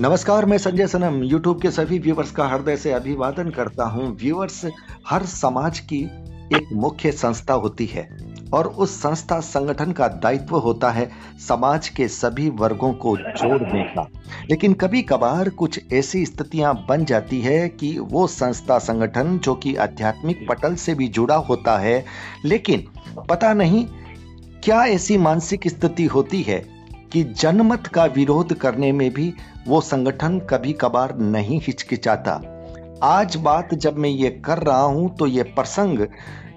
नमस्कार, मैं संजय सनम यूट्यूब के सभी व्यूवर्स का हृदय से अभिवादन करता हूँ। व्यूवर्स हर समाज की एक मुख्य संस्था होती है और उस संस्था संगठन का दायित्व होता है समाज के सभी वर्गों को जोड़ने का। लेकिन कभी कभार कुछ ऐसी स्थितियाँ बन जाती है कि वो संस्था संगठन, जो कि आध्यात्मिक पटल से भी जुड़ा होता है, लेकिन पता नहीं क्या ऐसी मानसिक स्थिति होती है कि जनमत का विरोध करने में भी वो संगठन कभी कभार नहीं हिचकिचाता। आज बात जब मैं ये कर रहा हूँ तो ये प्रसंग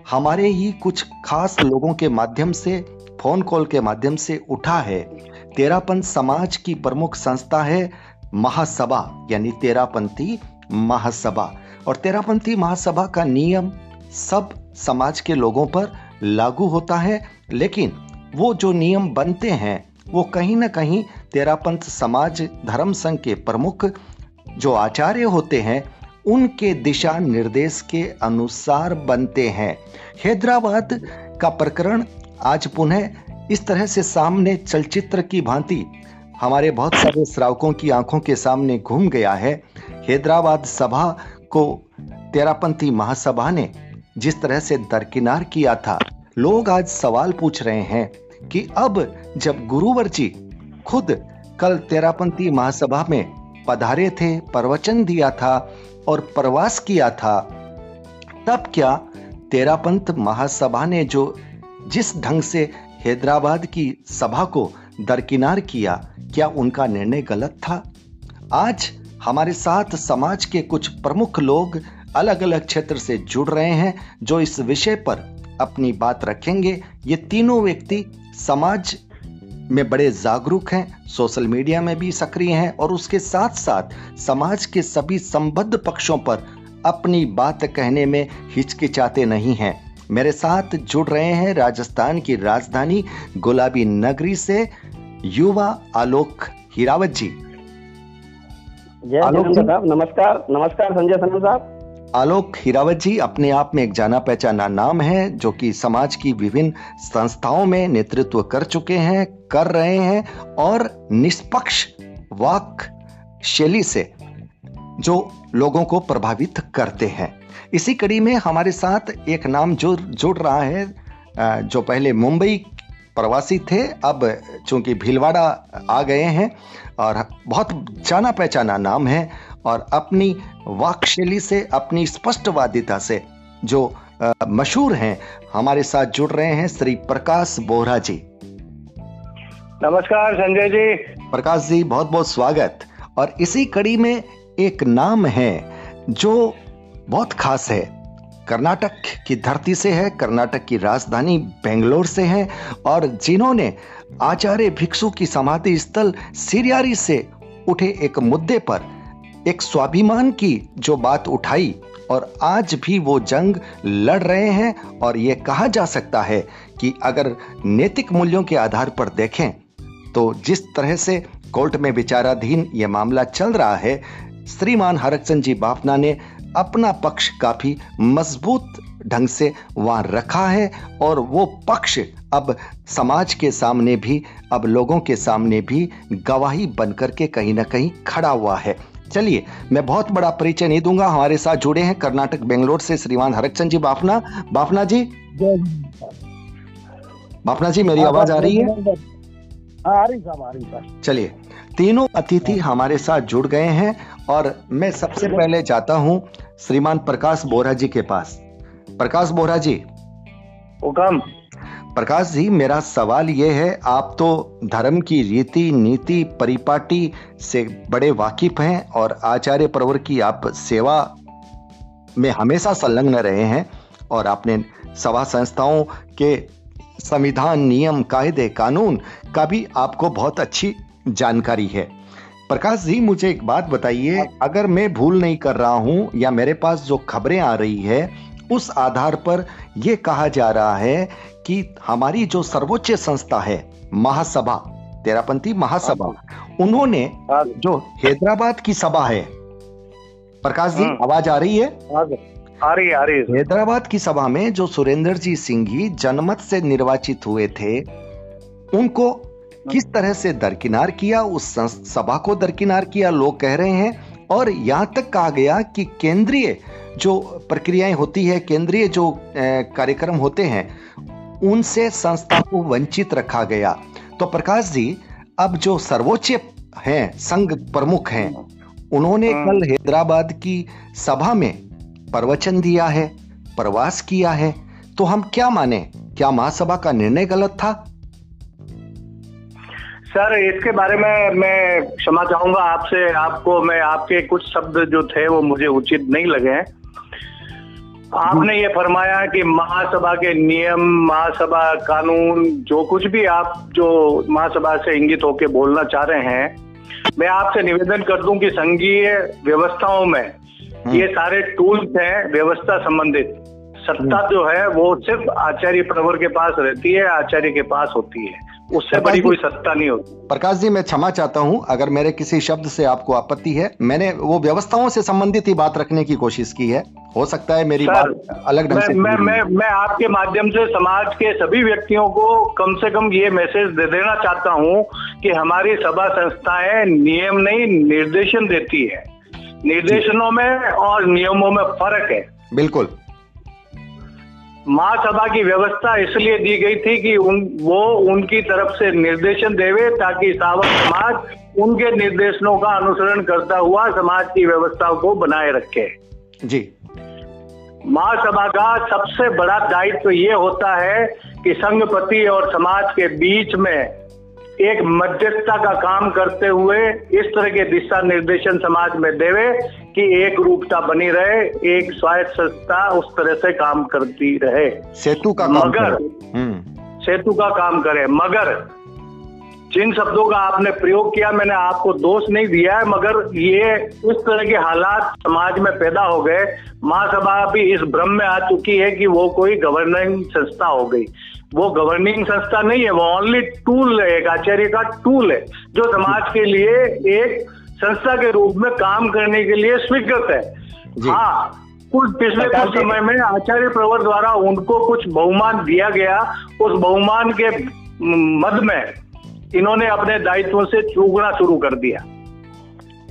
हमारे ही कुछ खास लोगों के माध्यम से, फ़ोन कॉल के माध्यम से उठा है। तेरापंथ समाज की प्रमुख संस्था है महासभा, यानी तेरापंथी महासभा। और तेरापंथी महासभा का नियम सब समाज के लोगों पर लागू होता है, लेकिन वो जो नियम बनते हैं वो कहीं ना कहीं तेरापंथ समाज, धर्म संघ के प्रमुख जो आचार्य होते हैं, उनके दिशा निर्देश के अनुसार बनते हैं। हैदराबाद का प्रकरण आज पुनः इस तरह से सामने चलचित्र की भांति हमारे बहुत सारे श्रावकों की आँखों के सामने घूम गया है। हैदराबाद सभा को तेरापंथी महासभा ने जिस तरह से दरकिनार किया था, लोग आज सवाल पूछ रहे हैं। कि अब जब गुरुवर जी खुद कल तेरापंथी महासभा में पधारे थे, प्रवचन दिया था और प्रवास किया था, तब क्या तेरापंथ महासभा ने जो जिस ढंग से हैदराबाद की सभा को दरकिनार किया, क्या उनका निर्णय गलत था? आज हमारे साथ समाज के कुछ प्रमुख लोग अलग अलग क्षेत्र से जुड़ रहे हैं, जो इस विषय पर अपनी बात रखेंगे। ये तीनों व्यक्ति समाज में बड़े जागरूक हैं सोशल मीडिया में भी सक्रिय हैं और उसके साथ साथ समाज के सभी संबद्ध पक्षों पर अपनी बात कहने में हिचकिचाते नहीं हैं। मेरे साथ जुड़ रहे हैं राजस्थान की राजधानी गुलाबी नगरी से युवा आलोक हिरावत जी। आलोक साहब नमस्कार नमस्कार संजय सनम साहब। आलोक हिरावत जी, अपने आप में एक जाना पहचाना नाम है, जो कि समाज की विभिन्न संस्थाओं में नेतृत्व कर चुके हैं, कर रहे हैं, और निष्पक्ष वाक शैली से जो लोगों को प्रभावित करते हैं। इसी कड़ी में हमारे साथ एक नाम जो जुड़ रहा है जो पहले मुंबई प्रवासी थे, अब चूँकि भीलवाड़ा आ गए हैं, और बहुत जाना पहचाना नाम है और अपनी वाकशैली से अपनी स्पष्टवादिता से जो मशहूर हैं हमारे साथ जुड़ रहे हैं श्री प्रकाश बोहरा जी। नमस्कार संजय जी। प्रकाश जी बहुत बहुत स्वागत। और इसी कड़ी में एक नाम है जो बहुत खास है। कर्नाटक की धरती से है कर्नाटक की राजधानी बेंगलोर से है और जिन्होंने आचार्य भिक्षु की समाधि स्थल सिरियारी से उठे एक मुद्दे पर एक स्वाभिमान की जो बात उठाई और आज भी वो जंग लड़ रहे हैं और ये कहा जा सकता है कि अगर नैतिक मूल्यों के आधार पर देखें तो जिस तरह से कोर्ट में विचाराधीन ये मामला चल रहा है, श्रीमान हरकचंद जी बापना ने अपना पक्ष काफ़ी मज़बूत ढंग से वहाँ रखा है और वो पक्ष अब समाज के सामने भी, अब लोगों के सामने भी गवाही बनकर के कहीं ना कहीं खड़ा हुआ है। चलिए मैं बहुत बड़ा परिचय नहीं दूँगा हमारे साथ जुड़े हैं कर्नाटक बेंगलोर से श्रीमान हरकचंद जी बाफना। बाफना जी? बाफना जी मेरी आवाज़ आ रही है? आ रही साहब आ रही चलिए तीनों अतिथि हमारे साथ जुड़ गए हैं और मैं सबसे पहले जाता हूँ श्रीमान प्रकाश बोरा जी के पास। प्रकाश बोरा जी। प्रकाश जी, मेरा सवाल ये है, आप तो धर्म की रीति, नीति, परिपाटी से बड़े वाकिफ हैं और आचार्य प्रवर की आप सेवा में हमेशा संलग्न रहे हैं और आपने सभा संस्थाओं के संविधान, नियम, कायदे, कानून का भी आपको बहुत अच्छी जानकारी है। प्रकाश जी, मुझे एक बात बताइए, अगर मैं भूल नहीं कर रहा हूँ या मेरे पास जो खबरें आ रही है, उस आधार पर यह कहा जा रहा है कि हमारी जो सर्वोच्च संस्था है महासभा तेरापंथी महासभा उन्होंने हाँ। जो हैदराबाद की सभा है प्रकाश जी हाँ। आवाज़ आ रही है आ रही आ रही है हैदराबाद की सभा में जो सुरेंद्र जी सिंह जनमत से निर्वाचित हुए थे उनको किस तरह से दरकिनार किया उस सभा को दरकिनार किया लोग कह रहे हैं और यहाँ तक कहा गया कि केंद्रीय जो प्रक्रियाएँ होती है केंद्रीय जो कार्यक्रम होते हैं उनसे संस्था को वंचित रखा गया। तो प्रकाश जी अब जो सर्वोच्च हैं संघ प्रमुख हैं उन्होंने हाँ। कल हैदराबाद की सभा में प्रवचन दिया है प्रवास किया है। तो हम क्या माने? क्या महासभा का निर्णय गलत था? सर इसके बारे में मैं क्षमा चाहूँगा आपसे। आपको मैं आपके कुछ शब्द जो थे वो मुझे उचित नहीं लगे हैं। आपने ये फरमाया कि महासभा के नियम महासभा कानून जो कुछ भी आप जो महासभा से इंगित होकर बोलना चाह रहे हैं मैं आपसे निवेदन कर दूँ कि संघीय व्यवस्थाओं में हम्म। ये सारे टूल्स हैं व्यवस्था संबंधित सत्ता हम्म। जो है वो सिर्फ़ आचार्य प्रवर के पास रहती है आचार्य के पास होती है उससे बड़ी कोई सत्ता नहीं होती। प्रकाश जी मैं क्षमा चाहता हूँ अगर मेरे किसी शब्द से आपको आपत्ति है मैंने वो व्यवस्थाओं से संबंधित ही बात रखने की कोशिश की है। हो सकता है मेरी बात अलग ढंग से मैं मैं मैं आपके माध्यम से समाज के सभी व्यक्तियों को कम से कम ये मैसेज दे देना चाहता हूँ कि हमारी सभा संस्थाएँ नियम नहीं निर्देशन देती है। निर्देशनों में और नियमों में फ़र्क है। बिल्कुल। महासभा की व्यवस्था इसलिए दी गई थी कि उन वो उनकी तरफ़ से निर्देशन देवे ताकि सावक समाज उनके निर्देशनों का अनुसरण करता हुआ समाज की व्यवस्था को बनाए रखे। जी। महासभा का सबसे बड़ा दायित्व तो ये होता है कि संघपति और समाज के बीच में एक मध्यस्थता का काम करते हुए इस तरह के दिशा निर्देशन समाज में देवे कि एक रूपता बनी रहे एक स्वायत्त संस्था उस तरह से काम करती रहे। सेतु का काम मगर हम्म। सेतु का काम करे। मगर जिन शब्दों का आपने प्रयोग किया मैंने आपको दोष नहीं दिया है मगर ये उस तरह के हालात समाज में पैदा हो गए। महासभा भी इस भ्रम में आ चुकी है कि वो कोई गवर्निंग संस्था हो गई। वो गवर्निंग संस्था नहीं है वो ओनली टूल है एक आचार्य का टूल है जो समाज के लिए एक संस्था के रूप में काम करने के लिए स्वीकृत है। हाँ कुछ पिछले कुछ समय में आचार्य प्रवर द्वारा उनको कुछ बहुमान दिया गया उस बहुमान के मद में इन्होंने अपने दायित्व से चूकना शुरू कर दिया।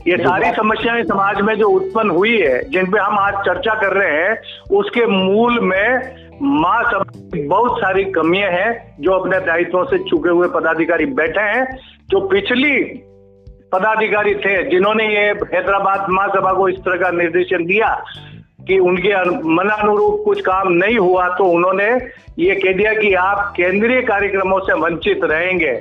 ये सारी समस्याएँ समाज में जो उत्पन्न हुई है जिन पे हम आज चर्चा कर रहे हैं उसके मूल में माँ सब बहुत सारी कमियाँ हैं जो अपने दायित्वों से चुके हुए पदाधिकारी बैठे हैं, जो पिछली पदाधिकारी थे, जिन्होंने ये हैदराबाद महासभा को इस तरह का निर्देशन दिया कि उनके मनानुरूप कुछ काम नहीं हुआ तो उन्होंने ये कह दिया कि आप केंद्रीय कार्यक्रमों से वंचित रहेंगे।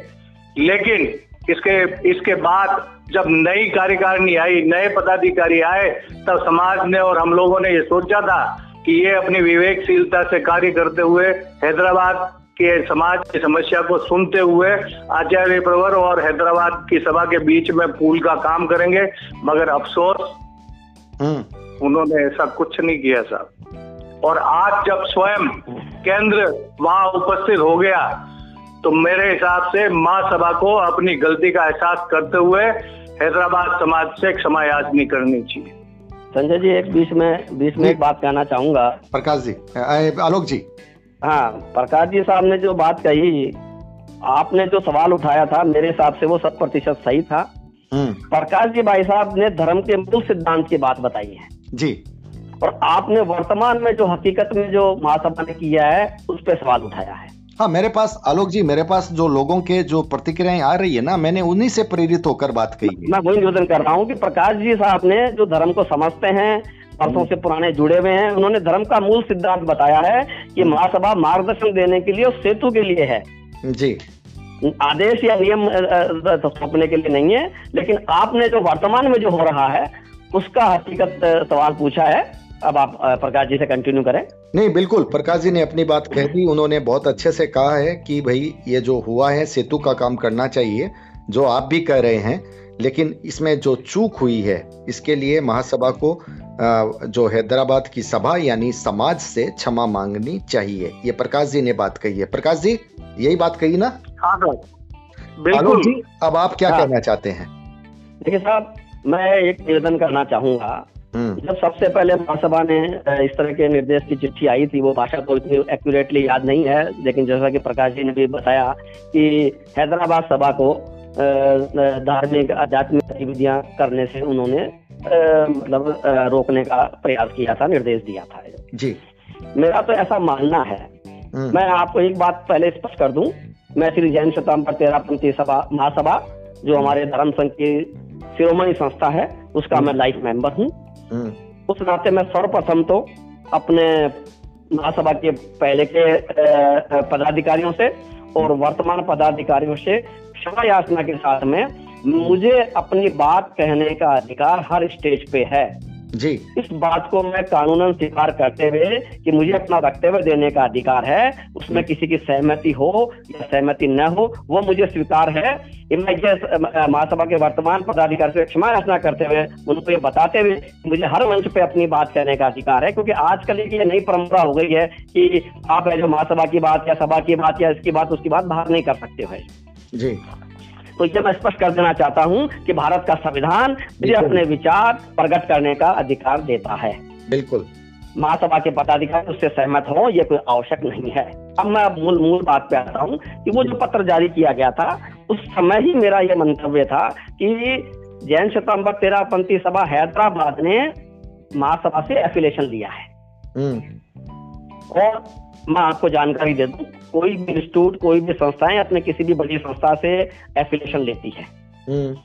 लेकिन इसके इसके बाद जब नई कार्यकारिणी आई, नए पदाधिकारी आए, तब समाज ने और हम लोगों ने ये सोचा था कि ये अपनी विवेकशीलता से कार्य करते हुए हैदराबाद के समाज की समस्या को सुनते हुए आचार्य प्रवर और हैदराबाद की सभा के बीच में पुल का काम करेंगे। मगर अफसोस हम्म। उन्होंने ऐसा कुछ नहीं किया साहब। और आज जब स्वयं केंद्र वहाँ उपस्थित हो गया तो मेरे हिसाब से महासभा को अपनी गलती का एहसास करते हुए हैदराबाद समाज से क्षमा याचनी करनी चाहिए। संजय जी एक बीच में बीच में एक बात कहना चाहूँगा। प्रकाश जी आलोक जी। हाँ प्रकाश जी साहब ने जो बात कही आपने जो सवाल उठाया था मेरे हिसाब से वो शत प्रतिशत सही था। हम्म। प्रकाश जी भाई साहब ने धर्म के मूल सिद्धांत की बात बताई है। जी। और आपने वर्तमान में जो हकीकत में जो महासभा ने किया है उस पर सवाल उठाया है। हाँ मेरे पास आलोक जी मेरे पास जो लोगों के जो प्रतिक्रियाएँ आ रही है ना मैंने उन्हीं से प्रेरित होकर बात कही मैं वही निवेदन कर रहा हूँ कि प्रकाश जी साहब ने जो धर्म को समझते हैं वर्षों से पुराने जुड़े हुए हैं उन्होंने धर्म का मूल सिद्धांत बताया है कि। महासभा मार्गदर्शन देने के लिए और सेतु के लिए है। जी। आदेश या नियम सौंपने के लिए नहीं है लेकिन आपने जो वर्तमान में जो हो रहा है उसका हकीकत सवाल पूछा है। अब आप प्रकाश जी से कंटिन्यू करें। नहीं बिल्कुल प्रकाश जी ने अपनी बात कह दी। उन्होंने बहुत अच्छे से कहा है कि भाई ये जो हुआ है सेतु का काम करना चाहिए जो आप भी कह रहे हैं। लेकिन इसमें जो चूक हुई है इसके लिए महासभा को जो हैदराबाद की सभा यानी समाज से क्षमा मांगनी चाहिए। ये प्रकाश जी ने बात कही है। प्रकाश जी यही बात कही ना? हाँ सर। बिल्कुल। जी अब आप क्या हाँ। कहना चाहते हैं? देखिए साहब मैं एक निवेदन करना चाहूँगा। जब सबसे पहले महासभा ने इस तरह के निर्देश की चिट्ठी आई थी वो भाषा तो इतनी एक्यूरेटली याद नहीं है लेकिन जैसा कि प्रकाश जी ने भी बताया कि हैदराबाद सभा को धार्मिक आध्यात्मिक गतिविधियाँ करने से उन्होंने मतलब रोकने का प्रयास किया था निर्देश दिया था। जी। मेरा तो ऐसा मानना है। हम्म। मैं आपको एक बात पहले स्पष्ट कर दूँ। मैं श्री जैन शताम्बर तेरह पंथी सभा महासभा जो हमारे धर्म संघ की शिरोमणि संस्था है उसका मैं लाइफ मेंबर हूँ। हम्म। उस नाते मैं सर्वप्रथम तो अपने महासभा के पहले के पदाधिकारियों से और वर्तमान पदाधिकारियों से क्षमा याचना के साथ में मुझे अपनी बात कहने का अधिकार हर स्टेज पे है। जी। इस बात को मैं कानूनन स्वीकार करते हुए कि मुझे अपना वक्तव्य देने का अधिकार है उसमें। किसी की सहमति हो या सहमति न हो वो मुझे स्वीकार है। मैं ये महासभा के वर्तमान पदाधिकारी से क्षमा याचना करते हुए उनको ये बताते हुए मुझे हर मंच पे अपनी बात कहने का अधिकार है क्योंकि आजकल ये नई परंपरा हो गई है कि आप जो महासभा की बात या सभा की बात या इसकी बात उसकी बात बाहर नहीं कर सकते हो जी। तो ये मैं स्पष्ट कर देना चाहता हूँ कि भारत का संविधान मुझे अपने विचार प्रकट करने का अधिकार देता है। बिल्कुल। महासभा के पदाधिकारी उससे सहमत हो ये कोई आवश्यक नहीं है। अब मैं मूल मूल बात पे आता हूँ कि वो जो पत्र जारी किया गया था उस समय ही मेरा ये मंतव्य था कि जैन शताम्बर तेरह पंथी सभा हैदराबाद ने महासभा से एफिलेशन लिया है। हम्म। और मैं आपको जानकारी दे दूँ कोई भी इंस्टीट्यूट कोई भी संस्थाएँ अपने किसी भी बड़ी संस्था से एफिलेशन लेती है। हम्म।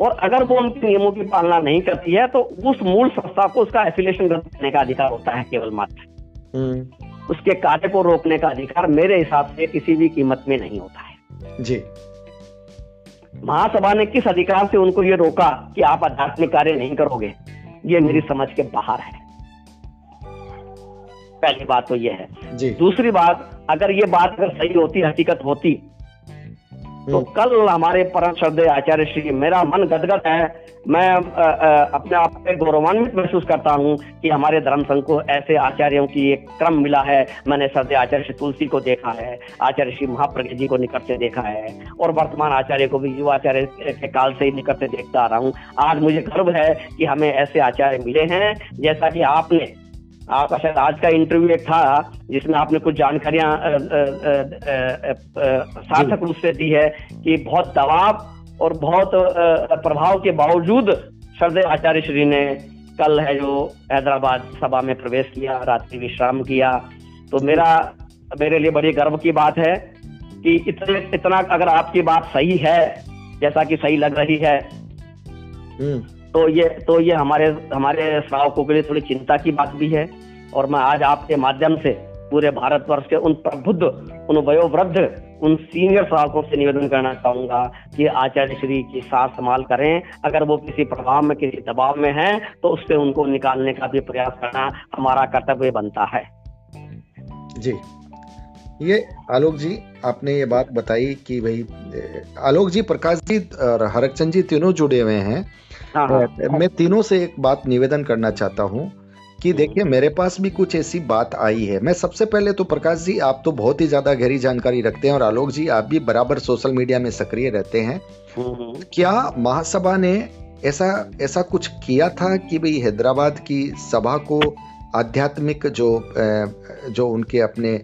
और अगर वो उनके नियमों की पालना नहीं करती है तो उस मूल संस्था को उसका एफिलेशन करने का अधिकार होता है केवल मात्र हम्म। उसके कार्य को रोकने का अधिकार मेरे हिसाब से किसी भी कीमत में नहीं होता है। जी। महासभा ने किस अधिकार से उनको ये रोका कि आप आध्यात्मिक कार्य नहीं करोगे? ये मेरी समझ के बाहर है। पहली बात तो ये है। दूसरी बात अगर ये बात अगर सही होती हकीकत होती तो हम्म। कल हमारे परम श्रद्धे आचार्य श्री मेरा मन गदगद है। मैं आ, आ, अपने आप पे गौरवान्वित महसूस करता हूँ कि हमारे धर्म संघ को ऐसे आचार्यों की एक क्रम मिला है। मैंने श्रद्धे आचार्य श्री तुलसी को देखा है आचार्य श्री महाप्रज्ञ जी को निकट से देखा है और वर्तमान आचार्य को भी युवाचार्य के काल से ही निकट से देखता आ रहा हूँ। आज मुझे गर्व है कि हमें ऐसे आचार्य मिले हैं जैसा कि आपने आपका शायद आज का इंटरव्यू एक था, जिसमें आपने कुछ जानकारियाँ सार्थक रूप से दी है कि बहुत दबाव और बहुत प्रभाव के बावजूद सरदेव आचार्य श्री ने कल है जो हैदराबाद सभा में प्रवेश किया, रात्रि विश्राम किया तो मेरा, मेरे लिए बड़ी गर्व की बात है कि इतने, इतना अगर आपकी बात सही है, जैसा कि सही लग रही है हम्म। तो ये तो ये हमारे हमारे श्रावकों के लिए थोड़ी चिंता की बात भी है। और मैं आज आपके माध्यम से पूरे भारतवर्ष के उन प्रबुद्ध, उन वयोवृद्ध, उन सीनियर श्रावकों से निवेदन करना चाहूँगा कि आचार्य श्री की साथ संभाल करें। अगर वो किसी प्रभाव में, किसी दबाव में है तो उससे उनको निकालने का भी प्रयास करना हमारा कर्तव्य बनता है। जी। ये आलोक जी आपने ये बात बताई कि भाई आलोक जी प्रकाश जी और हरकचंद जी तीनों जुड़े हुए हैं। हाँ, हाँ। मैं तीनों से एक बात निवेदन करना चाहता हूँ कि देखिए मेरे पास भी कुछ ऐसी बात आई है। मैं सबसे पहले तो प्रकाश जी आप तो बहुत ही ज़्यादा गहरी जानकारी रखते हैं और आलोक जी आप भी बराबर सोशल मीडिया में सक्रिय रहते हैं। क्या महासभा ने ऐसा ऐसा कुछ किया था कि भाई हैदराबाद की सभा को आध्यात्मिक जो जो उनके अपने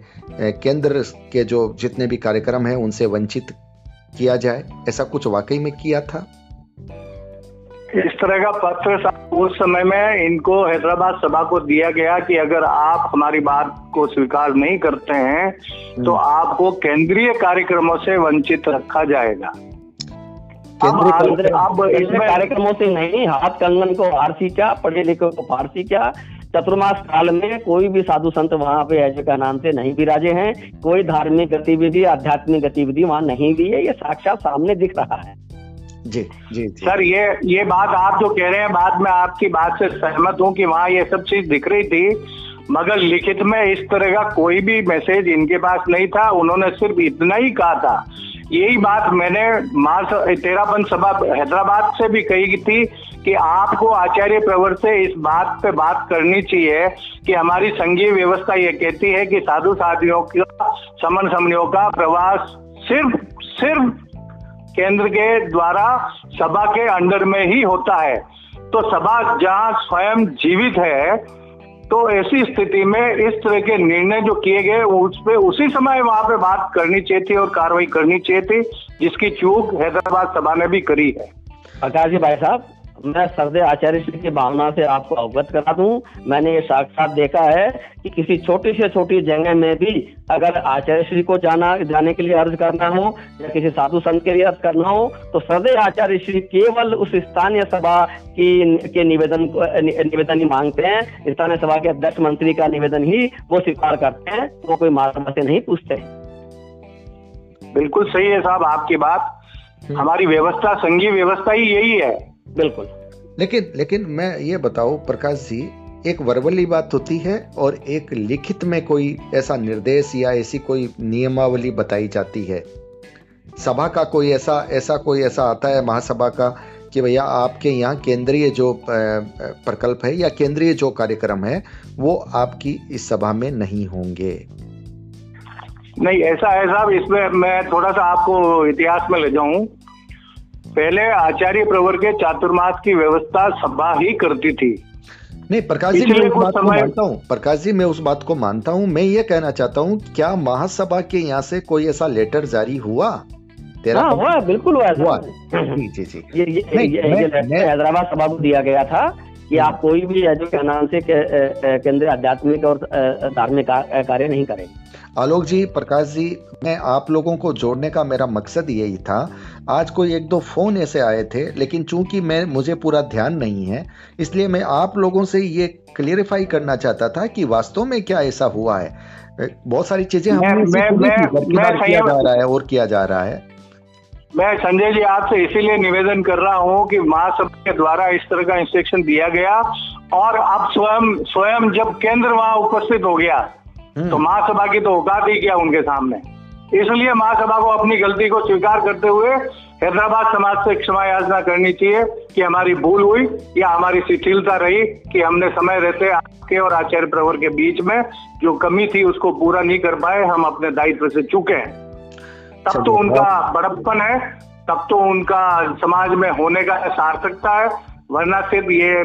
केंद्र के जो जितने भी कार्यक्रम हैं उनसे वंचित किया जाए। ऐसा कुछ वाकई में किया था? इस तरह का पत्र उस समय में इनको हैदराबाद सभा को दिया गया कि अगर आप हमारी बात को स्वीकार नहीं करते हैं तो हम्म। आपको केंद्रीय कार्यक्रमों से वंचित रखा जाएगा। अब इसमें कार्यक्रमों से नहीं हाथ कंगन को फारसी क्या पढ़े लिखे को फारसी क्या चतुर्मास काल में कोई भी साधु संत वहाँ पे ऐसे का नाम से नहीं विराजे हैं। कोई धार्मिक गतिविधि आध्यात्मिक गतिविधि वहाँ नहीं भी है। ये साक्षात सामने दिख रहा है। जी जी। सर ये ये बात आप जो कह रहे हैं बात में आपकी बात से सहमत हूँ कि वहाँ ये सब चीज़ दिख रही थी। मगर लिखित में इस तरह का कोई भी मैसेज इनके पास नहीं था। उन्होंने सिर्फ़ इतना ही कहा था। यही बात मैंने मार्च तेरापन सभा हैदराबाद से भी कही थी कि आपको आचार्य प्रवर से इस बात पे बात करनी चाहिए कि हमारी संघीय व्यवस्था ये कहती है कि साधु साधियों का, समन समनियों का प्रवास सिर्फ़ सिर्फ़ केंद्र के द्वारा सभा के अंडर में ही होता है। तो सभा जहाँ स्वयं जीवित है तो ऐसी स्थिति में इस तरह के निर्णय जो किए गए, उस पे उसी समय वहाँ पे बात करनी चाहिए थी और कार्रवाई करनी चाहिए थी, जिसकी चूक हैदराबाद सभा ने भी करी है। जी, भाई साहब मैं सरदे आचार्य श्री की भावना से आपको अवगत करा दूँ मैंने ये साक्षात देखा है कि किसी छोटी से छोटी जगह में भी अगर आचार्य श्री को जाना जाने के लिए अर्ज़ करना हो या किसी साधु संत के लिए अर्ज़ करना हो तो सरदे आचार्य श्री केवल उस स्थानीय सभा की के निवेदन निवेदन ही मांगते हैं। स्थानीय सभा के अध्यक्ष मंत्री का निवेदन ही वो स्वीकार करते हैं वो कोई मार्ग से नहीं पूछते। बिल्कुल सही है साहब आपकी बात। हम्म। हमारी व्यवस्था संघीय व्यवस्था ही यही है। बिल्कुल। लेकिन लेकिन मैं ये बताऊँ प्रकाश जी एक वर्बली बात होती है और एक लिखित में कोई ऐसा निर्देश या ऐसी कोई नियमावली बताई जाती है। सभा का कोई ऐसा ऐसा कोई ऐसा आता है महासभा का कि भैया आपके यहाँ केंद्रीय जो प्रकल्प है या केंद्रीय जो कार्यक्रम है वो आपकी इस सभा में नहीं होंगे। नहीं ऐसा है साहब इसमें मैं थोड़ा सा आपको इतिहास में ले जाऊँ। पहले आचार्य प्रवर के चातुर्मास की व्यवस्था सभा ही करती थी। नहीं प्रकाश जी मैं उस बात को मानता हूँ। प्रकाश जी मैं उस बात को मानता हूँ। मैं ये कहना चाहता हूँ क्या महासभा के यहाँ से कोई ऐसा लेटर जारी हुआ? तेरा हाँ, हुआ बिल्कुल हुआ हुआ। जी जी जी। ये ये, नहीं, ये हैदराबाद सभा को दिया गया था कि आप कोई भी जो नाम से केंद्रीय आध्यात्मिक और धार्मिक कार्य नहीं करेंगे। आलोक जी प्रकाश जी मैं आप लोगों को जोड़ने का मेरा मकसद यही था आज कोई एक दो फ़ोन ऐसे आए थे लेकिन चूँकि मैं मुझे पूरा ध्यान नहीं है इसलिए मैं आप लोगों से ये क्लियरिफाई करना चाहता था कि वास्तव में क्या ऐसा हुआ है। बहुत सारी चीज़ें हमने किया जा रहा है और किया जा रहा है। मैं संजय जी आपसे इसीलिए निवेदन कर रहा हूँ कि महासभा के द्वारा इस तरह का इंस्ट्रक्शन दिया गया और अब स्वयं स्वयं जब केंद्र वहाँ उपस्थित हो गया हम्म। तो महासभा की तो औकात ही क्या उनके सामने? इसलिए महासभा को अपनी गलती को स्वीकार करते हुए हैदराबाद समाज से क्षमा याचना करनी चाहिए कि हमारी भूल हुई या हमारी शिथिलता रही कि हमने समय रहते आपके और आचार्य प्रवर के बीच में जो कमी थी उसको पूरा नहीं कर पाए हम अपने दायित्व से चुके हैं। तब तो उनका बड़प्पन है तब तो उनका समाज में होने का सार्थकता है वरना सिर्फ़ ये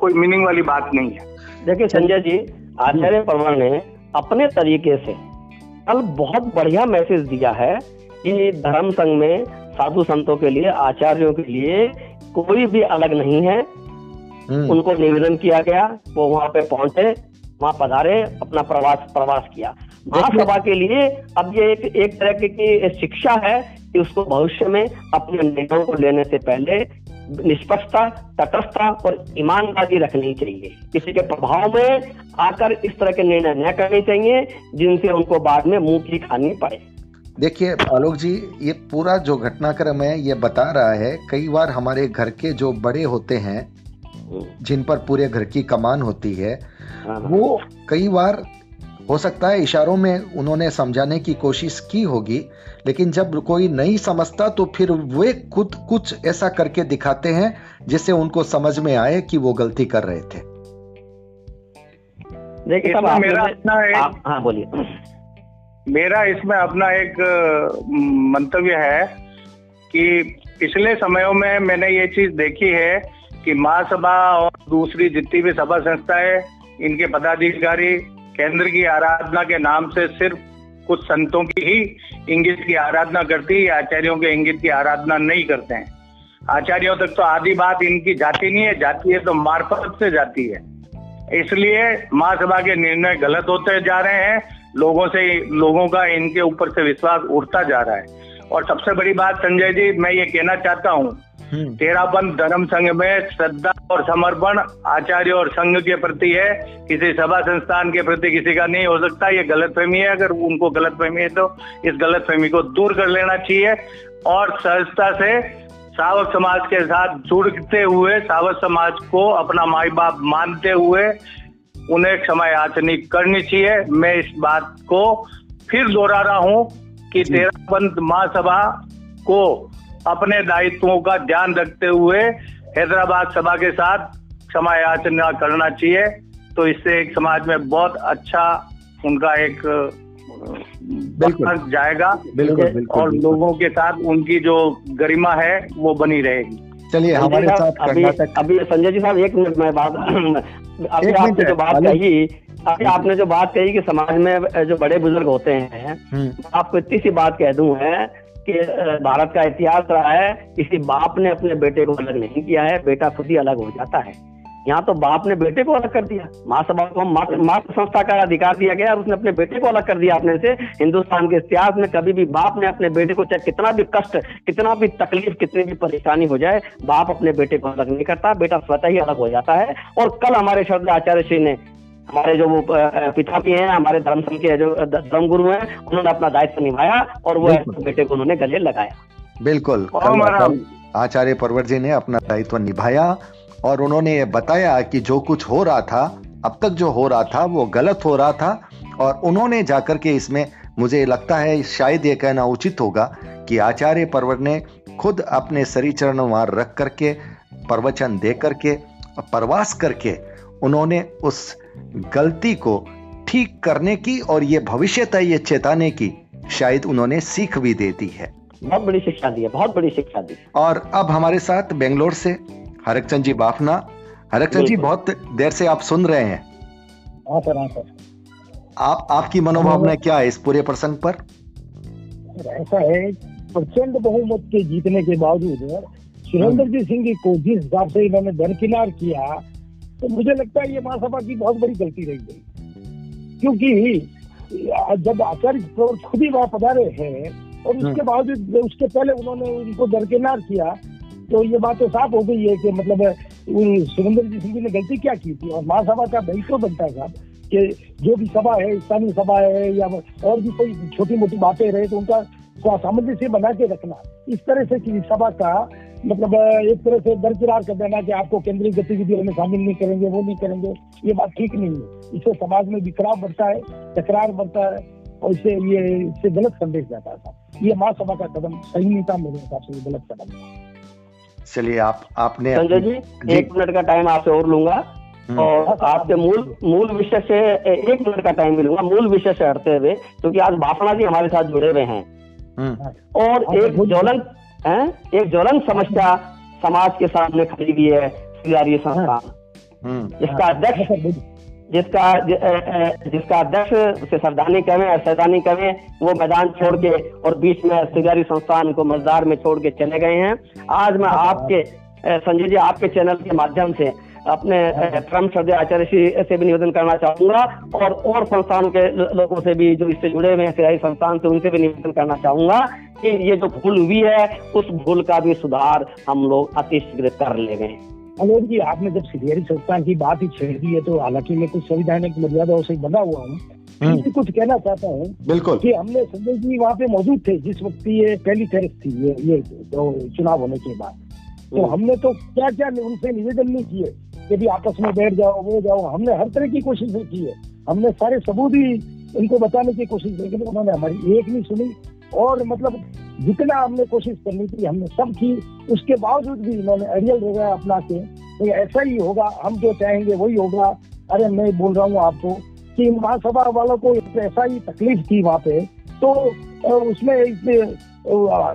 कोई मीनिंग वाली बात नहीं है। देखिए संजय जी आचार्य प्रवर ने अपने तरीके से कल बहुत बढ़िया मैसेज दिया है कि धर्म संघ में साधु संतों के लिए आचार्यों के लिए कोई भी अलग नहीं है हम्म। उनको निवेदन किया गया वो वहाँ पे पहुँचे वहाँ पधारे अपना प्रवास प्रवास किया महासभा के लिए अब ये एक एक तरह की शिक्षा है कि उसको भविष्य में अपने निर्णयों को लेने से पहले निष्पक्षता तटस्थता और ईमानदारी रखनी चाहिए किसी के प्रभाव में आकर इस तरह के निर्णय न करने चाहिए जिनसे उनको बाद में मुँह की खानी पड़े देखिए आलोक जी ये पूरा जो घटनाक्रम है ये बता रहा है कई बार हमारे घर के जो बड़े होते हैं जिन पर पूरे घर की कमान होती है हाँ, हाँ। वो कई बार हो सकता है इशारों में उन्होंने समझाने की कोशिश की होगी लेकिन जब कोई नहीं समझता तो फिर वे खुद कुछ ऐसा करके दिखाते हैं जिससे उनको समझ में आए कि वो गलती कर रहे थे। देखिए मेरा अपना एक हाँ बोलिए। मेरा इसमें अपना एक मंतव्य है कि पिछले समयों में मैंने ये चीज़ देखी है कि महासभा और दूसरी जितनी भी सभा संस्थाएँ इनके पदाधिकारी केंद्र की आराधना के नाम से सिर्फ़ कुछ संतों की ही इंगित की आराधना करती है आचार्यों के इंगित की आराधना नहीं करते हैं आचार्यों तक तो आधी बात इनकी जाती नहीं है, जाती है तो मार्फत से जाती है इसलिए महासभा के निर्णय गलत होते जा रहे हैं, लोगों से, लोगों का इनके ऊपर से विश्वास उठता जा रहा है और सबसे बड़ी बात संजय जी, मैं ये कहना चाहता हूँ। तेरापन धर्म संघ में श्रद्धा और समर्पण आचार्य और संघ के प्रति है। किसी सभा संस्थान के प्रति किसी का नहीं हो सकता। ये गलत फहमी है। अगर उनको गलत फहमी है तो इस गलत फहमी को दूर कर लेना चाहिए। और सहजता से सावक समाज के साथ जुड़ते हुए सावक समाज को अपना माई बाप मानते हुए उन्हें क्षमा याचनी करनी चाहिए। मैं इस बात को फिर दोहरा रहा हूँ कि तेरा पंथ महासभा को अपने दायित्वों का ध्यान रखते हुए हैदराबाद सभा के साथ क्षमा याचना करना चाहिए। तो इससे एक समाज में बहुत अच्छा उनका एक बिल्कुल। जाएगा। बिल्कुल, बिल्कुल और बिल्कुल। लोगों के साथ उनकी जो गरिमा है वो बनी रहेगी। चलिए हमारे साथ अभी अभी संजय जी साहब एक मिनट में बात अभी आपने जो बात कही अभी आपने जो बात कही कि समाज में जो बड़े बुज़ुर्ग होते हैं हम्म। आपको इतनी सी बात कह दूँ है कि भारत का इतिहास रहा है, किसी बाप ने अपने बेटे को अलग नहीं किया है, बेटा खुद ही अलग हो जाता है। यहाँ तो बाप ने बेटे को अलग कर दिया, महासभा को मातृ संस्था का अधिकार दिया गया और उसने अपने बेटे को अलग कर दिया अपने से। हिंदुस्तान के इतिहास में कभी भी बाप ने अपने बेटे को, चाहे कितना भी कष्ट, कितना भी तकलीफ़, कितनी भी परेशानी हो जाए, बाप अपने बेटे को अलग नहीं करता, बेटा स्वतः ही अलग हो जाता है। और कल हमारे शब्द आचार्य श्री ने हमारे जो पिता भी हैं हमारे धर्म संघ के जो धर्म गुरु हैं उन्होंने अपना दायित्व निभाया और वो बेटे को उन्होंने गले लगाया। बिल्कुल। आचार्य परवर जी ने अपना दायित्व निभाया और उन्होंने ये बताया कि जो कुछ हो रहा था अब तक जो हो रहा था वो गलत हो रहा था और उन्होंने जाकर के इसमें मुझे लगता है शायद ये कहना उचित होगा कि आचार्य परवर ने खुद अपने सरी चरण वहाँ रख करके प्रवचन दे करके प्रवास करके उन्होंने उस गलती को ठीक करने की और ये भविष्य तय ये चेताने की शायद उन्होंने सीख भी दे दी है। बहुत बड़ी शिक्षा दी है बहुत बड़ी शिक्षा दी और अब हमारे साथ बेंगलोर से हरकचंद जी बाफना। हरकचंद जी बहुत देर से आप सुन रहे हैं। हाँ सर हाँ सर। आप आपकी मनोभावना क्या है इस पूरे प्रसंग पर? ऐसा है प्रचंड बहुमत के जीतने के बावजूद सुरेंद्र जी सिंह को जिस हिसाब से इन्होंने दरकिनार किया तो मुझे लगता है ये महासभा की बहुत बड़ी गलती रही गई क्योंकि जब आचार्य प्रवर खुद ही वहाँ पधारे हैं और उसके हम्म। बावजूद उसके पहले उन्होंने उनको दरकिनार किया तो ये बात तो साफ़ हो गई है कि मतलब सुरेंद्र जी सिंह जी ने गलती क्या की थी और महासभा का दायित्व बनता है साहब कि जो भी सभा है स्थानीय सभा है या और भी कोई छोटी मोटी बातें रहे तो उनका सामंजस्य बना के रखना। इस तरह से किसी सभा का मतलब एक तरह से दरकिरार कर देना कि आपको केंद्रीय गतिविधियों में शामिल नहीं करेंगे वो नहीं करेंगे ये बात ठीक नहीं है। इससे समाज में विकराव बढ़ता है तकरार बढ़ता है और इससे ये इससे गलत संदेश जाता था ये महासभा का कदम सही नहीं था मेरे हिसाब से ये गलत कदम चलिए आप आपने संजय जी, जी एक मिनट का टाइम आपसे और लूँगा। हम्म। और आपके मूल मूल विषय से एक मिनट का टाइम भी लूँगा। मूल विषय से हटते हुए क्योंकि आज भाषणा जी हमारे साथ जुड़े हुए हैं। और हाँ, एक ज्वलन एक ज्वलन समस्या समाज के सामने खड़ी हुई है स्वीकार्य संस्थान हम्म। इसका अध्यक्ष जिसका जिसका अध्यक्ष से सरदानी कहें सरदानी कहें वो मैदान छोड़ के और बीच में सिगारी संस्थान को मजदार में छोड़ के चले गए हैं। आज मैं आपके संजय जी आपके चैनल के माध्यम से अपने क्रम श्रद्धे आचार्य श्री से भी निवेदन करना चाहूँगा और और संस्थानों के लोगों से भी जो इससे जुड़े हुए हैं सियाई संस्थान से उनसे भी निवेदन करना चाहूँगा कि ये जो भूल हुई है उस भूल का भी सुधार हम लोग अति शीघ्र कर ले गए अलोक जी आपने जब सीधेरी संस्थान की बात ही छेड़ दी है तो हालाँकि मैं कुछ संविधानिक मर्यादा से बना हुआ हूँ। हम्म। कुछ कहना चाहता हूँ बिल्कुल। कि हमने संजय जी वहाँ पे मौजूद थे जिस वक्त ये पहली फेरस थी ये ये तो चुनाव होने के बाद। तो हम्म। हमने तो क्या क्या उनसे निवेदन नहीं किए? भी आपस में बैठ जाओ, वो जाओ। हमने हर तरह की कोशिश की है। हमने सारे सबूत ही उनको बताने की कोशिश की, लेकिन उन्होंने हमारी एक नहीं सुनी। और मतलब जितना हमने कोशिश करनी थी, हमने सब की। उसके बावजूद भी इन्होंने अड़ियल रह अपना के तो ऐसा ही होगा, हम जो चाहेंगे वही होगा। अरे मैं बोल रहा हूँ आपको कि महासभा वालों को ऐसा ही तकलीफ़ थी वहाँ पे तो उसमें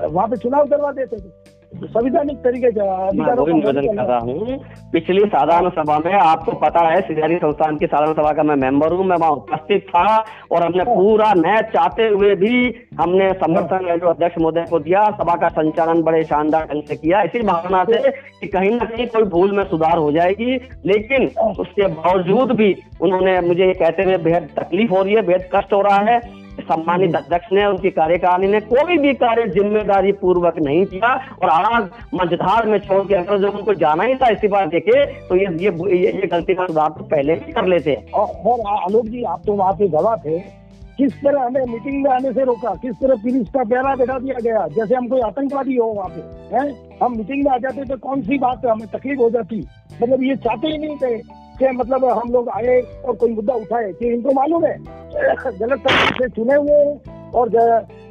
वहाँ पे चुनाव करवा देते थे। संविधानिक तरीके मैं वही निवेदन कर रहा हूँ पिछली साधारण सभा में आपको पता है सिजारी संस्थान की साधारण सभा का मैं मेंबर हूँ मैं वहाँ उपस्थित था और हमने। पूरा नया चाहते हुए भी हमने समर्थन जो अध्यक्ष महोदय को दिया सभा का संचालन बड़े शानदार ढंग से किया इसी भावना से कि कहीं ना कहीं कोई भूल में सुधार हो जाएगी लेकिन। उसके बावजूद भी उन्होंने मुझे कहते हुए बेहद तकलीफ़ हो रही है बेहद कष्ट हो रहा है सम्मानित अध्यक्ष ने उनकी कार्यकारिणी ने कोई भी कार्य ज़िम्मेदारी पूर्वक नहीं किया और आज मझधार में छोड़ के अगर जब उनको जाना ही था इस्तीफा देके तो ये ये ये गलती का सुधार तो पहले ही कर लेते और आलोक जी आप तो वहाँ पे गवाह थे। किस तरह हमें मीटिंग में आने से रोका? किस तरह पुलिस का पहरा बैठा दिया गया? जैसे हम कोई आतंकवादी हो वहाँ पे है? हम मीटिंग में आ जाते तो कौन सी बात हमें तकलीफ़ हो जाती? मतलब ये चाहते ही नहीं थे। कि मतलब हम लोग आए और कोई मुद्दा उठाए कि इनको मालूम है। गलत तरीके से चुने हुए और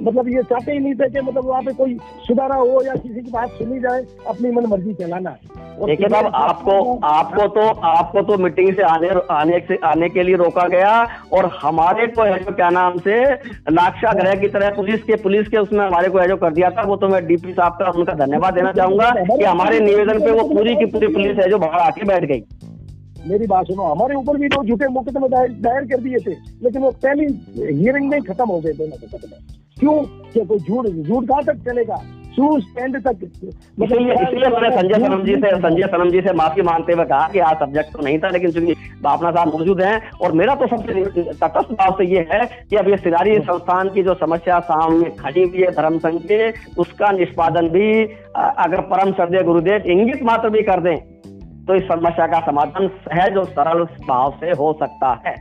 मतलब ये चाहते ही नहीं थे कि मतलब वहाँ पे कोई सुधारा हो या किसी की बात सुनी जाए अपनी मन मर्ज़ी चलाना देखिए साहब आपको आपको तो आपको तो मीटिंग से आने आने से आने के लिए रोका गया और हमारे को है जो क्या नाम से लाक्षा ग्रह की तरह पुलिस के पुलिस के उसमें हमारे को है जो कर दिया था वो तो मैं डीपी साहब का उनका धन्यवाद देना चाहूँगा कि हमारे निवेदन पे वो पूरी की पूरी पुलिस है जो बाहर आके बैठ गई। मेरी बात सुनो हमारे ऊपर भी तो झूठे मुकदमे दायर कर दिए थे लेकिन वो पहली हियरिंग में खत्म हो गए दोनों मुकदमे क्यों? क्या कोई झूठ झूठ कहाँ तक चलेगा? तक इसलिए इसलिए मैंने संजय सनम जी से संजय सनम जी से माफ़ी मांगते हुए कहा कि आज सब्जेक्ट तो नहीं था लेकिन चूँकि बापना साहब मौजूद हैं और मेरा तो सबसे तटस्थ भाव से ये है कि अब ये सिरारी संस्थान की जो समस्या सामने खड़ी हुई है धर्म संघ के उसका निष्पादन भी अगर परम श्रद्धेय गुरुदेव इंगित मात्र भी कर दें तो इस समस्या का समाधान सहज और सरल भाव से हो सकता है।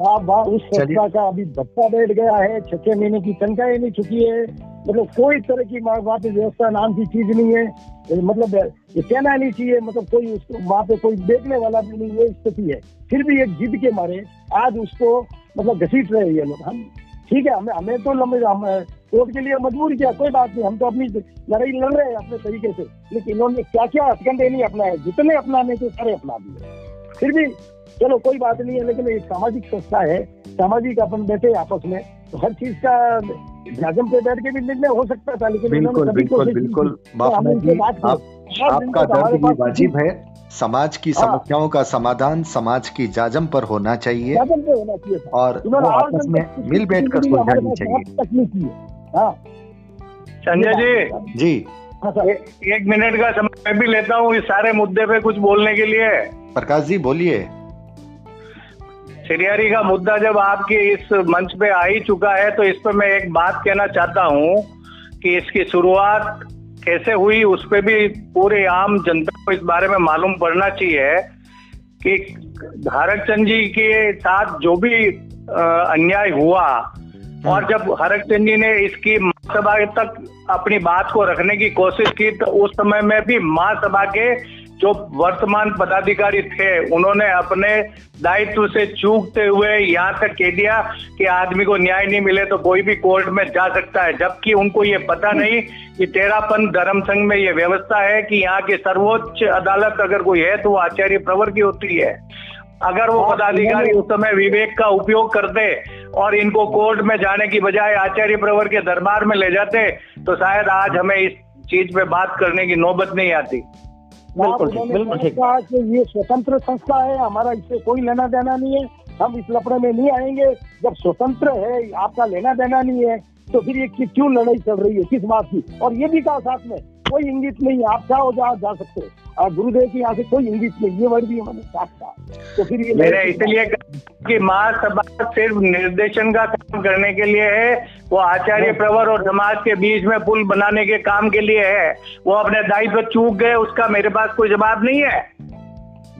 हाँ बा उस संस्था का अभी बच्चा बैठ गया है छह छह महीने की संख्या ही नहीं चुकी है। मतलब कोई तरह की वहाँ पे व्यवस्था नाम की चीज़ नहीं है। मतलब ये कहना नहीं चाहिए मतलब कोई उसको वहाँ पे कोई देखने वाला भी नहीं है स्थिति है। फिर भी एक जिद के मारे आज उसको मतलब घसीट रहे हैं लोग। हम ठीक है हमें हमें तो लंबे हम कोर्ट के लिए मजबूर किया कोई बात नहीं हम तो अपनी लड़ाई लड़ रहे हैं अपने तरीके से लेकिन इन्होंने क्या क्या हथकंडे नहीं अपनाए जितने अपनाने थे सारे अपना दिए। फिर भी चलो कोई बात नहीं है लेकिन एक सामाजिक संस्था है सामाजिक अपन बैठे आपस में तो हर चीज़ का जाजम पे बैठ के भी निर्णय हो सकता था लेकिन बिल्कुल बिल्कुल बिल्कुल तो आपका दर्द भी वाजिब है समाज की हाँ। समस्याओं का समाधान समाज की जाजम पर होना चाहिए और आपस में मिल बैठ कर सुलझानी चाहिए। हाँ। संजय जी। जी। हाँ, एक मिनट का समय मैं भी लेता हूँ इस सारे मुद्दे पे कुछ बोलने के लिए। प्रकाश जी बोलिए। सिरियारी का मुद्दा जब आपके इस मंच पे आ ही चुका है तो इस पर मैं एक बात कहना चाहता हूँ कि इसकी शुरुआत कैसे हुई उस पर भी पूरे आम जनता को इस बारे में मालूम पड़ना चाहिए कि धारक चंद जी के साथ जो भी अन्याय हुआ और जब हरक चंद जी ने इसकी महासभा तक अपनी बात को रखने की कोशिश की तो उस समय में भी महासभा के जो वर्तमान पदाधिकारी थे उन्होंने अपने दायित्व से चूकते हुए यहाँ तक कह दिया कि आदमी को न्याय नहीं मिले तो कोई भी कोर्ट में जा सकता है। जबकि उनको ये पता नहीं कि तेरापन धर्म संघ में ये व्यवस्था है कि यहाँ की सर्वोच्च अदालत अगर कोई है तो वो आचार्य प्रवर की होती है। अगर वो पदाधिकारी उस समय विवेक का उपयोग करते और इनको कोर्ट में जाने की बजाय आचार्य प्रवर के दरबार में ले जाते तो शायद आज हमें इस चीज़ पे बात करने की नौबत नहीं आती। बिल्कुल ये स्वतंत्र संस्था है हमारा इससे कोई लेना देना नहीं है हम इस लपड़े में नहीं आएँगे। जब स्वतंत्र है आपका लेना देना नहीं है तो फिर ये क्यों लड़ाई चल रही है किस बात की? और ये भी कहा साथ में कोई इंगित नहीं आप चाहो जा जा सकते और गुरुदेव की यहाँ से कोई इंगित नहीं ये वर्ड भी उन्होंने साफ़ कहा तो फिर ये मेरे इसलिए कि महासभा सिर्फ़ निर्देशन का काम करने के लिए है वो आचार्य हाँ। प्रवर और समाज के बीच में पुल बनाने के काम के लिए है। वो अपने दायित्व चूक गए उसका मेरे पास कोई जवाब नहीं है।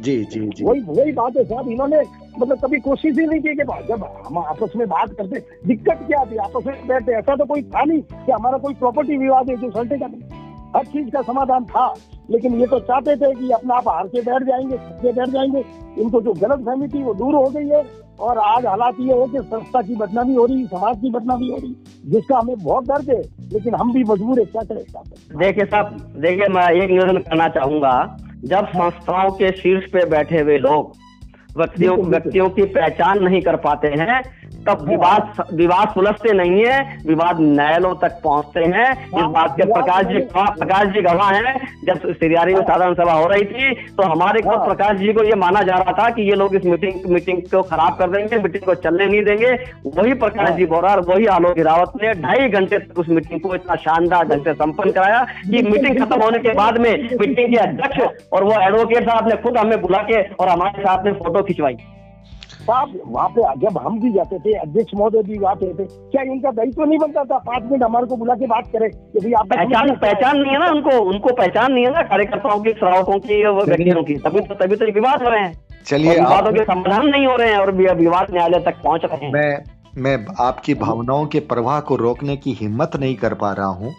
जी जी जी। वही वही बात है साहब इन्होंने मतलब कभी कोशिश ही नहीं की कि जब हम आपस में बात करते दिक्कत क्या थी? आपस में बैठते ऐसा तो कोई था नहीं कि हमारा कोई प्रॉपर्टी विवाद है जो सल्टेगा नहीं हर चीज़ का समाधान था। लेकिन ये तो चाहते थे कि अपना आप हार के बैठ जाएँगे के बैठ जाएँगे। इनको जो गलत फहमी थी वो दूर हो गई है और आज हालात ये है कि संस्था की बदनामी हो रही समाज की बदनामी हो रही जिसका हमें बहुत दर्द है लेकिन हम भी मजबूर है क्या करें देखिए साहब देखिए मैं एक निवेदन करना चाहूँगा जब संस्थाओं के शीर्ष पे बैठे हुए लोग व्यक्तियों व्यक्तियों की पहचान नहीं कर पाते हैं तब विवाद विवाद सुलझते नहीं है विवाद न्यायालयों तक पहुँचते हैं। इस हाँ, बात के प्रकाश जी प्रकाश जी गवाह हैं। जब सिरियारी में साधारण सभा हो रही थी तो हमारे खुद हाँ। प्रकाश जी को ये माना जा रहा था कि ये लोग इस मीटिंग मीटिंग को खराब कर देंगे मीटिंग को चलने नहीं देंगे। वही प्रकाश हाँ। जी बोरा और वही आलोक रावत ने ढाई घंटे तक उस मीटिंग को इतना शानदार ढंग से संपन्न कराया कि मीटिंग खत्म होने के बाद में मीटिंग के अध्यक्ष और वो एडवोकेट साहब ने खुद हमें बुला के और हमारे साथ में फ़ोटो खिंचवाई। साहब वहाँ पे जब हम भी जाते थे अध्यक्ष महोदय भी वहाँ पे थे क्या इनका दायित्व नहीं बनता था? पाँच मिनट हमारे को बुला के बात करे कि भाई आप पहचान पहचान नहीं है ना उनको? उनको पहचान नहीं है ना कार्यकर्ताओं की श्रावकों की व्यक्तियों की? तभी तो तभी तो विवाद हो रहे हैं। चलिए विवादों के समाधान नहीं हो रहे हैं और विवाद न्यायालय तक पहुँच रहे हैं। मैं मैं आपकी भावनाओं के प्रवाह को रोकने की हिम्मत नहीं कर पा रहा हूँ।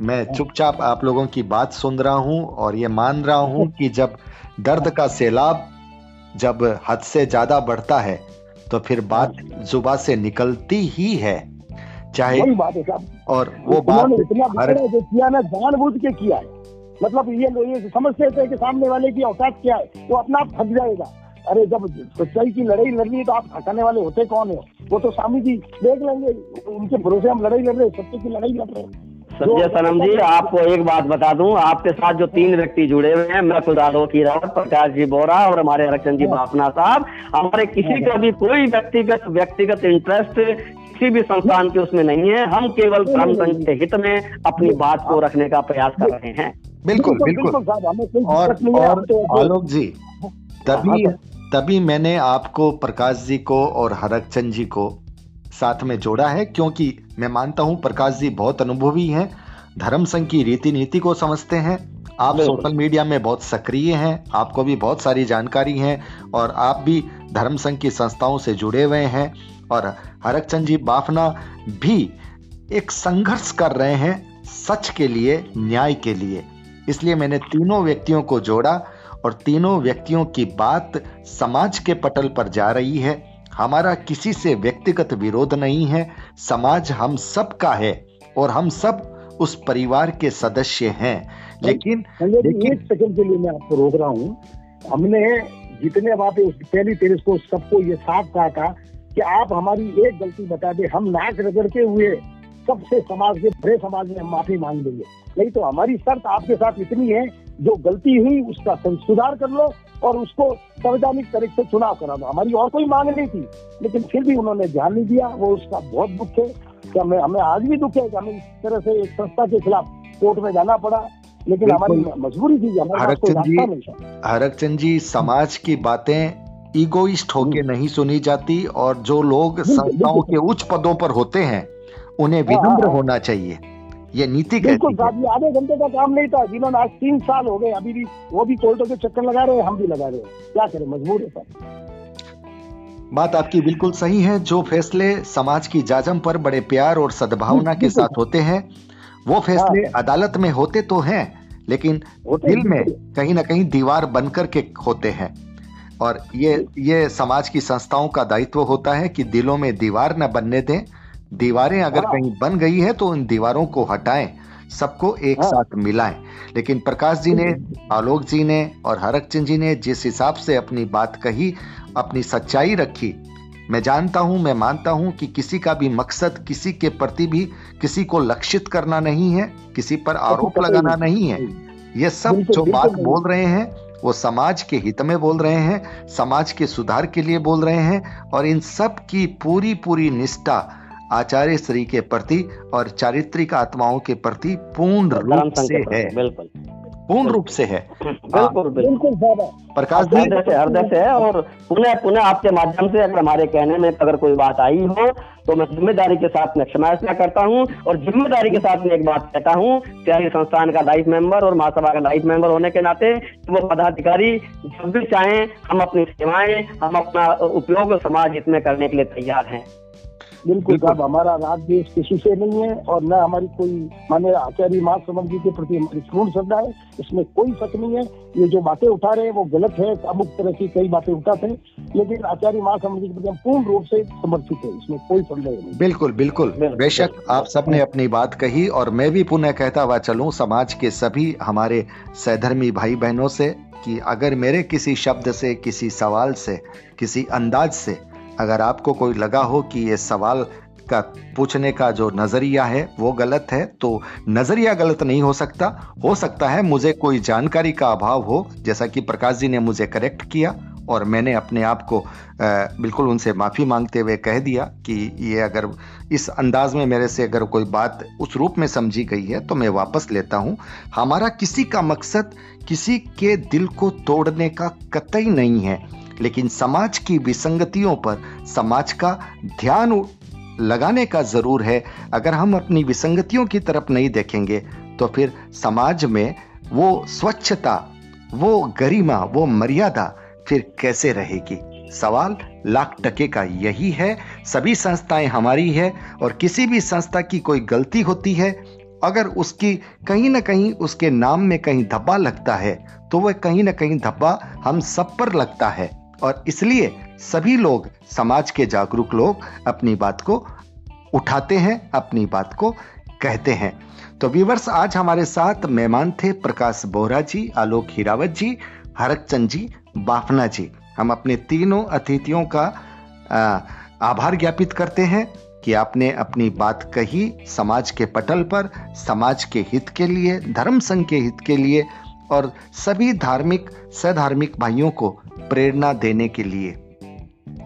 मैं चुपचाप आप लोगों की बात सुन रहा हूँ और ये मान रहा हूँ कि जब दर्द का सैलाब जब हद से ज़्यादा बढ़ता है तो फिर बात जुबा से निकलती ही है। चाहे बात है और वो बात इतना हर जो किया ना जानबूझ के किया है। मतलब ये लोग ये समझते थे कि सामने वाले की औकात क्या है वो अपना आप थक जाएगा। अरे जब सच्चाई की लड़ाई लड़नी है तो आप हटाने वाले होते कौन है? वो तो स्वामी जी देख लेंगे उनके भरोसे हम लड़ाई लड़ रहे हैं सत्य की लड़ाई लड़ रहे हैं। संजय सनम जी आपको एक बात बता दूँ आपके साथ जो तीन व्यक्ति जुड़े हुए हैं मैं खुद आलोक ही रावत प्रकाश जी बोरा और हमारे हरचंद जी बापना साहब। हमारे किसी का भी कोई व्यक्तिगत व्यक्तिगत इंटरेस्ट किसी भी संस्थान के उसमें नहीं है। हम केवल धर्म संघ के हित में अपनी बात को रखने का प्रयास कर रहे हैं। बिल्कुल बिल्कुल और है, और तो- आलोक जी तभी हाँ, तभी मैंने आपको प्रकाश जी को और हरकचंद जी को साथ में जोड़ा है क्योंकि मैं मानता हूँ प्रकाश जी बहुत अनुभवी हैं धर्म संघ की रीति नीति को समझते हैं आप सोशल मीडिया में बहुत सक्रिय हैं आपको भी बहुत सारी जानकारी है और आप भी धर्म संघ की संस्थाओं से जुड़े हुए हैं और हरकचंद जी बाफना भी एक संघर्ष कर रहे हैं सच के लिए न्याय के लिए। इसलिए मैंने तीनों व्यक्तियों को जोड़ा और तीनों व्यक्तियों की बात समाज के पटल पर जा रही है। हमारा किसी से व्यक्तिगत विरोध नहीं है समाज हम सब का है और हम सब उस परिवार के सदस्य हैं। लेकिन लेकिन- एक सेकंड के लिए मैं आपको रोक रहा हूँ। हमने जितने बातें पहली तेरस को सबको ये साफ़ कहा था कि आप हमारी एक गलती बता दे हम नाक रगड़ते हुए सबसे समाज के बड़े समाज में हम माफ़ी मांग लेंगे। नहीं तो हमारी शर्त आपके साथ इतनी है जो गलती हुई उसका सुधार कर लो और उसको संवैधानिक तरीके से चुनाव करा दो हमारी और कोई मांग नहीं थी लेकिन फिर भी उन्होंने ध्यान नहीं दिया। वो उसका बहुत दुख है कि हमें हमें आज भी दुख है कि हमें इस तरह से एक संस्था के खिलाफ कोर्ट में जाना पड़ा। लेकिन हमारी मजबूरी थी हरकचंद जी- हरकचंद जी समाज की बातें ईगोइस्ट होके नहीं सुनी जाती और जो लोग संस्थाओं के उच्च पदों पर होते हैं उन्हें हाँ, विनम्र हाँ। होना चाहिए। ये नीति बिल्कुल साहब ये आधे घंटे का काम नहीं था जिन्होंने आज तीन साल हो गए अभी भी वो भी कोर्टों के चक्कर लगा रहे हैं हम भी लगा रहे हैं। क्या करें मजबूर है सर बात आपकी बिल्कुल सही है जो फैसले समाज की जाजम पर बड़े प्यार और सद्भावना के साथ होते हैं वो फैसले अदालत में होते तो हैं लेकिन दिल में कहीं ना कहीं दीवार बनकर के होते हैं। और ये ये समाज की संस्थाओं का दायित्व होता है कि दिलों में दीवार न बनने दें दीवारें अगर हाँ। कहीं बन गई है तो उन दीवारों को हटाएँ सबको एक हाँ। साथ मिलाएँ। लेकिन प्रकाश जी ने आलोक जी ने और हरक चंद जी ने जिस हिसाब से अपनी बात कही अपनी सच्चाई रखी मैं जानता हूँ मैं मानता हूँ कि किसी का भी मकसद किसी के प्रति भी किसी को लक्षित करना नहीं है किसी पर आरोप लगाना नहीं। है। ये सब जो बात बोल रहे हैं वो समाज के हित में बोल रहे हैं समाज के सुधार के लिए बोल रहे हैं और इन सब की पूरी पूरी निष्ठा आचार्य श्री के प्रति और चारित्रिक आत्माओं के प्रति पूर्ण रूप से है। बिल्कुल। पूर्ण रूप से है। बिल्कुल बिल्कुल। बिल्कुल प्रकाश जी। हृदय से हृदय से है और पुनः पुनः आपके माध्यम से अगर हमारे कहने में अगर कोई बात आई हो तो मैं ज़िम्मेदारी के साथ में क्षमा याचना करता हूँ और ज़िम्मेदारी के साथ में एक बात कहता हूँ। त्यागी संस्थान का लाइफ मेंबर और महासभा का लाइफ मेंबर होने के नाते वो पदाधिकारी जब भी चाहें हम अपनी सेवाएँ हम अपना उपयोग समाज हित में करने के लिए तैयार हैं। बिल्कुल साहब हमारा राग देश किसी से नहीं है और न हमारी कोई माने आचार्य माँ समझ जी के प्रति हमारी पूर्ण श्रद्धा है। इसमें कोई शक नहीं है। ये जो बातें उठा रहे हैं वो गलत है। अमुक तरह की कई बातें उठाते हैं लेकिन आचार्य माँ समझ जी के प्रति हम पूर्ण रूप से समर्पित है। इसमें कोई संदेह नहीं बिल्कुल बिल्कुल। बिल्कुल, बेशक आप सबने अपनी बात कही और मैं भी पुनः कहता हुआ चलूँ समाज के सभी हमारे सहधर्मी भाई बहनों से कि अगर मेरे किसी शब्द से किसी सवाल से किसी अंदाज से अगर आपको कोई लगा हो कि ये सवाल का पूछने का जो नज़रिया है, वो गलत है तो नज़रिया गलत नहीं हो सकता। हो सकता है मुझे कोई जानकारी का अभाव हो, जैसा कि प्रकाश जी ने मुझे करेक्ट किया और मैंने अपने आप को बिल्कुल उनसे माफ़ी मांगते हुए कह दिया कि ये अगर इस अंदाज में मेरे से अगर कोई बात उस रूप में समझी गई है तो मैं वापस लेता हूँ। हमारा किसी का मकसद किसी के दिल को तोड़ने का कतई नहीं है। लेकिन समाज की विसंगतियों पर समाज का ध्यान लगाने का ज़रूर है। अगर हम अपनी विसंगतियों की तरफ़ नहीं देखेंगे तो फिर समाज में वो स्वच्छता, वो गरिमा, वो मर्यादा फिर कैसे रहेगी? सवाल लाख टके का यही है। सभी संस्थाएँ हमारी है और किसी भी संस्था की कोई गलती होती है, अगर उसकी कहीं ना कहीं उसके नाम में कहीं धब्बा लगता है तो वह कहीं ना कहीं धब्बा हम सब पर लगता है। और इसलिए सभी लोग, समाज के जागरूक लोग अपनी बात को उठाते हैं, अपनी बात को कहते हैं। तो व्यूवर्स आज हमारे साथ मेहमान थे प्रकाश बोहरा जी, आलोक हीरावत जी हरक चंद जी, बाफना जी। हम अपने तीनों अतिथियों का आभार ज्ञापित करते हैं कि आपने अपनी बात कही समाज के पटल पर, समाज के हित के लिए, धर्म संघ के हित के लिए और सभी धार्मिक, सधार्मिक भाइयों को प्रेरणा देने के लिए।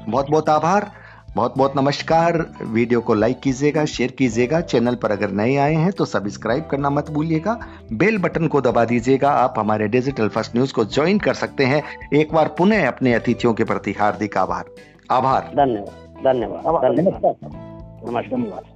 बहुत बहुत आभार बहुत बहुत नमस्कार। वीडियो को लाइक कीजिएगा शेयर कीजिएगा। चैनल पर अगर नए आए हैं तो सब्सक्राइब करना मत भूलिएगा। बेल बटन को दबा दीजिएगा। आप हमारे डिजिटल फ़र्स्ट न्यूज़ को ज्वाइन कर सकते हैं। एक बार पुनः अपने अतिथियों के प्रति हार्दिक आभार। आभार। धन्यवाद धन्यवाद नमस्कार